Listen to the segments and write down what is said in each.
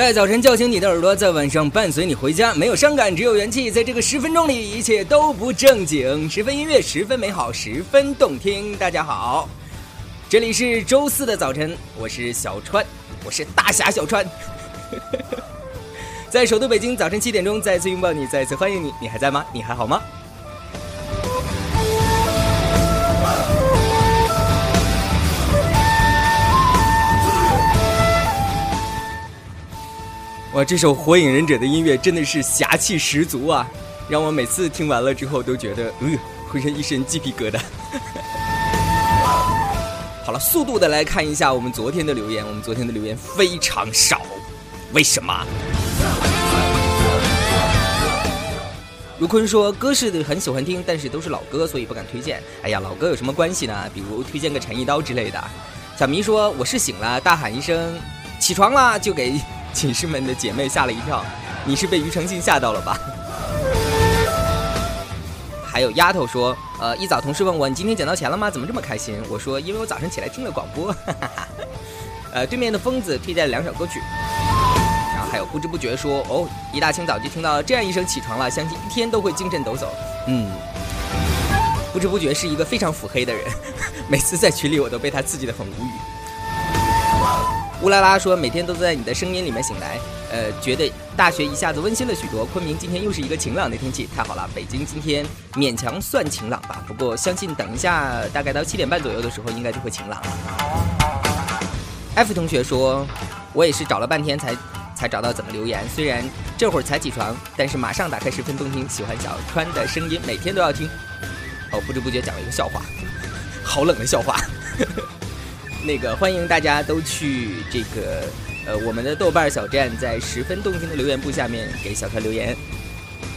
在早晨叫醒你的耳朵，在晚上伴随你回家，没有伤感，只有元气。在这个十分钟里，一切都不正经，十分音乐，十分美好，十分动听。大家好，这里是周四的早晨，我是小川，我是大侠小川。在首都北京，早晨七点钟，再次拥抱你，再次欢迎你，你还在吗？你还好吗？这首《火影忍者》的音乐真的是侠气十足啊！让我每次听完了之后都觉得，嗯，浑身一身鸡皮疙瘩。好了，速度的来看一下我们昨天的留言，我们昨天的留言非常少，为什么？如坤说，歌是很喜欢听，但是都是老歌，所以不敢推荐。哎呀，老歌有什么关系呢？比如推荐个陈一刀之类的。小迷说，我是醒了，大喊一声起床啦，就给。寝室们的姐妹吓了一跳，你是被庾澄庆吓到了吧？还有丫头说，呃，一早同事问我你今天捡到钱了吗？怎么这么开心？我说因为我早上起来听了广播。哈哈哈呃，对面的疯子推荐了两首歌曲，然后还有不知不觉说，哦，一大清早就听到这样一声起床了，相信一天都会精神抖擞。嗯，不知不觉是一个非常腹黑的人，每次在群里我都被他刺激的很无语。乌拉拉说：“每天都在你的声音里面醒来，呃，觉得大学一下子温馨了许多。昆明今天又是一个晴朗的天气，太好了。北京今天勉强算晴朗吧，不过相信等一下大概到七点半左右的时候，应该就会晴朗了。”F 同学说：“我也是找了半天才才找到怎么留言，虽然这会儿才起床，但是马上打开十分动听，喜欢小川的声音，每天都要听。”哦，不知不觉讲了一个笑话，好冷的笑话。那个欢迎大家都去这个呃我们的豆瓣小站，在十分动听的留言簿下面给小川留言，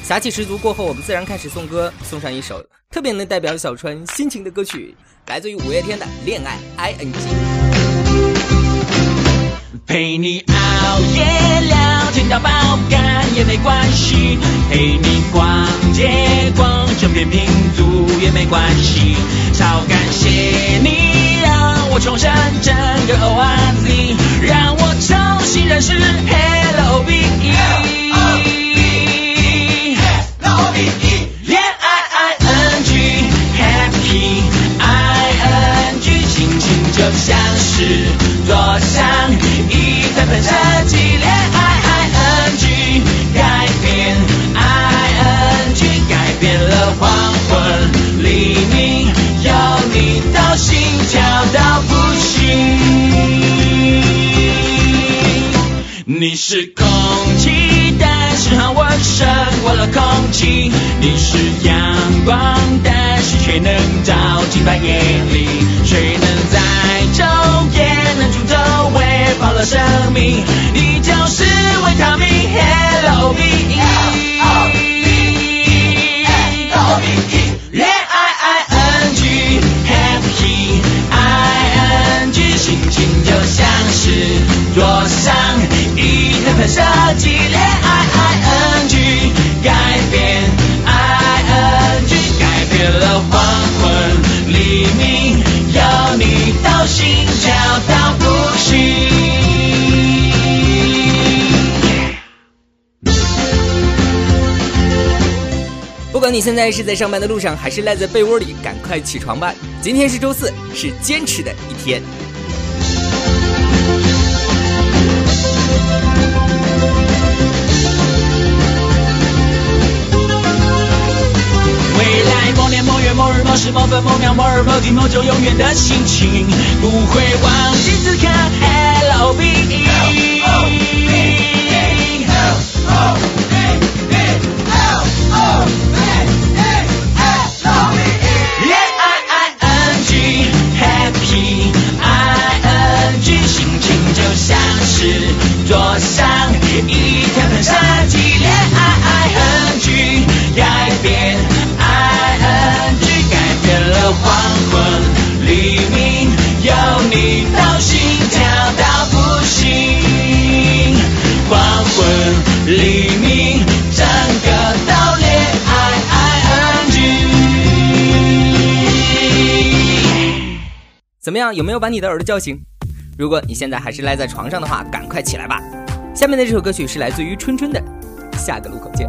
侠气十足。过后我们自然开始送歌，送上一首特别能代表小川心情的歌曲，来自于五月天的《恋爱 I N G》。陪你熬夜聊天到爆肝也没关系，陪你逛街逛整片拼图也没关系，超感谢你。我重生整个 O R Z，让我重新认识 Hello B E。恋爱 I N G，Happy I N G，心情就像是坐上一台喷射机。是空气，但是好闻胜过了空气。你是阳光，但是却能照进半夜里。谁能在昼夜能出走，喂饱了生命？心跳到不行。不管你现在是在上班的路上，还是赖在被窝里，赶快起床吧！今天是周四，是坚持的一天。是某分某秒某日某地某种永远的心情，不会忘记此刻。Hello B E。怎么样？有没有把你的耳朵叫醒？如果你现在还是赖在床上的话，赶快起来吧！下面的这首歌曲是来自于春春的《下个路口见》。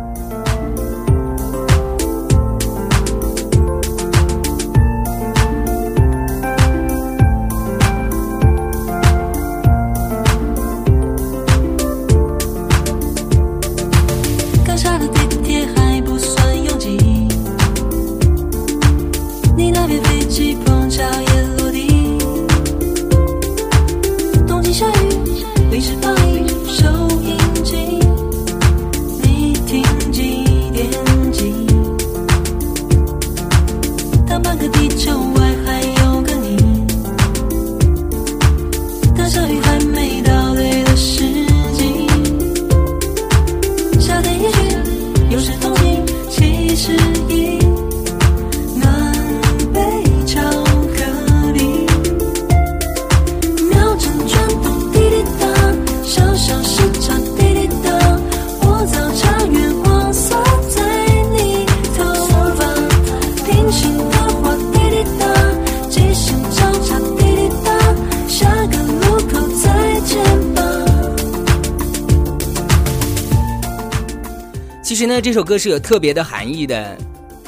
实呢，这首歌是有特别的含义的。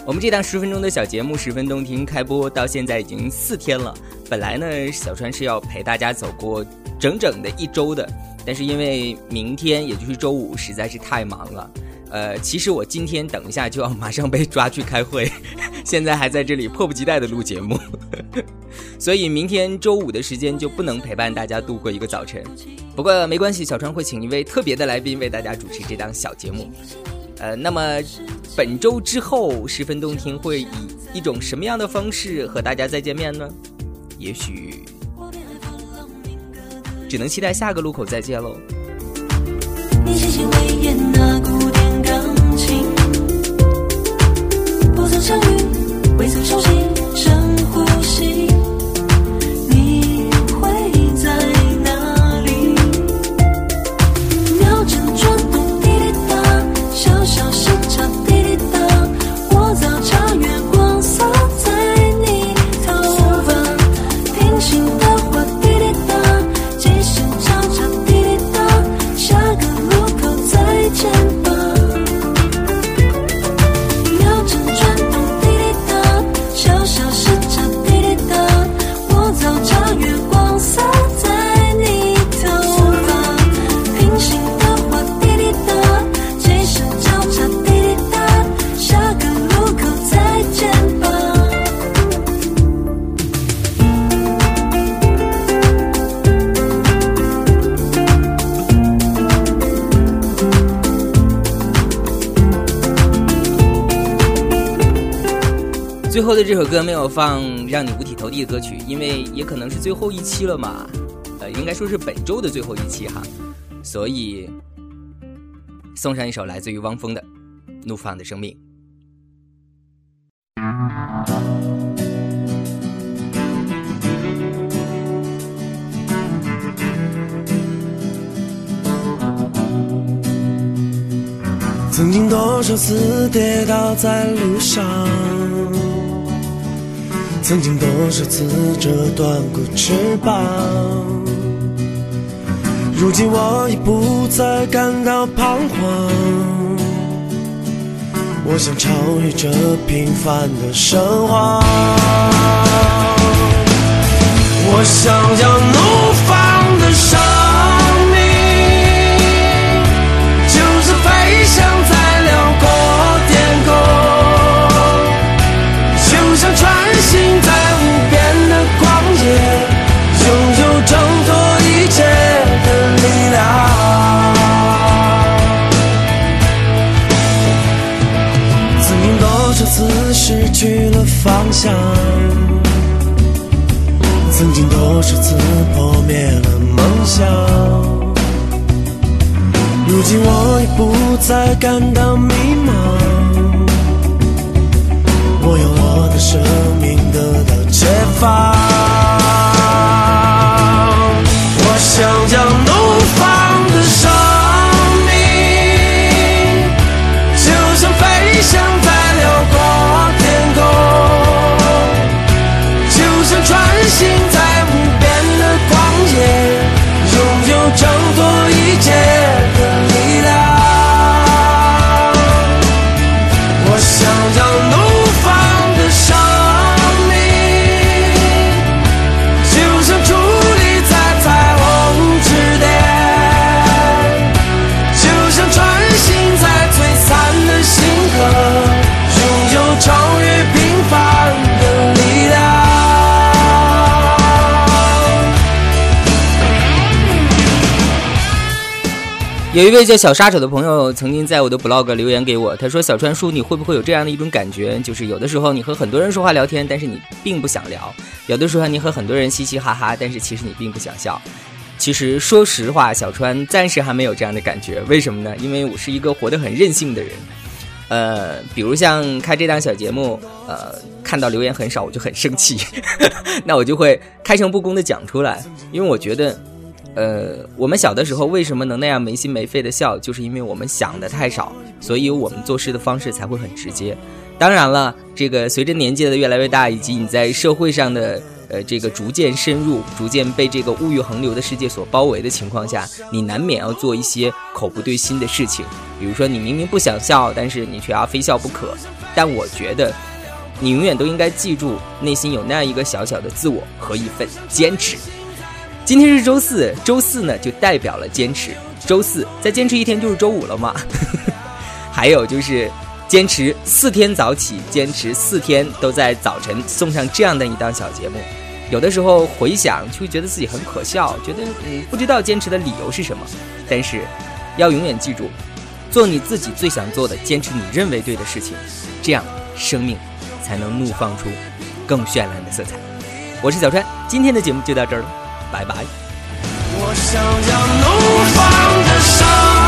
我们这档十分钟的小节目十分动听，开播到现在已经四天了。本来呢，小川是要陪大家走过整整的一周的，但是因为明天也就是周五实在是太忙了。呃，其实我今天等一下就要马上被抓去开会，现在还在这里迫不及待的录节目，所以明天周五的时间就不能陪伴大家度过一个早晨。不过没关系，小川会请一位特别的来宾为大家主持这档小节目。呃，那么本周之后十分动听会以一种什么样的方式和大家再见面呢？也许只能期待下个路口再见喽。不曾相遇，未曾熟悉，深呼吸。后的这首歌没有放让你五体投地的歌曲，因为也可能是最后一期了嘛，呃，应该说是本周的最后一期哈，所以送上一首来自于汪峰的《怒放的生命》。曾经多少次跌倒在路上，曾经多少次折断过翅膀。如今我已不再感到彷徨，我想超越这平凡的生活。我想要怒放的生今我已不再感到迷茫，我用我的生命得到解放。有一位叫小杀手的朋友曾经在我的 blog 留言给我，他说：“小川叔，你会不会有这样的一种感觉，就是有的时候你和很多人说话聊天，但是你并不想聊；有的时候你和很多人嘻嘻哈哈，但是其实你并不想笑。”其实说实话，小川暂时还没有这样的感觉。为什么呢？因为我是一个活得很任性的人。呃，比如像开这档小节目，呃，看到留言很少，我就很生气，那我就会开诚布公的讲出来，因为我觉得。呃，我们小的时候为什么能那样没心没肺的笑，就是因为我们想的太少，所以我们做事的方式才会很直接。当然了，这个随着年纪的越来越大，以及你在社会上的呃这个逐渐深入，逐渐被这个物欲横流的世界所包围的情况下，你难免要做一些口不对心的事情。比如说，你明明不想笑，但是你却要非笑不可。但我觉得，你永远都应该记住，内心有那样一个小小的自我和一份坚持。今天是周四，周四呢就代表了坚持。周四再坚持一天就是周五了嘛。还有就是坚持四天早起，坚持四天都在早晨送上这样的一档小节目。有的时候回想就会觉得自己很可笑，觉得嗯不知道坚持的理由是什么。但是要永远记住，做你自己最想做的，坚持你认为对的事情，这样生命才能怒放出更绚烂的色彩。我是小川，今天的节目就到这儿了。拜拜。我想要怒放的生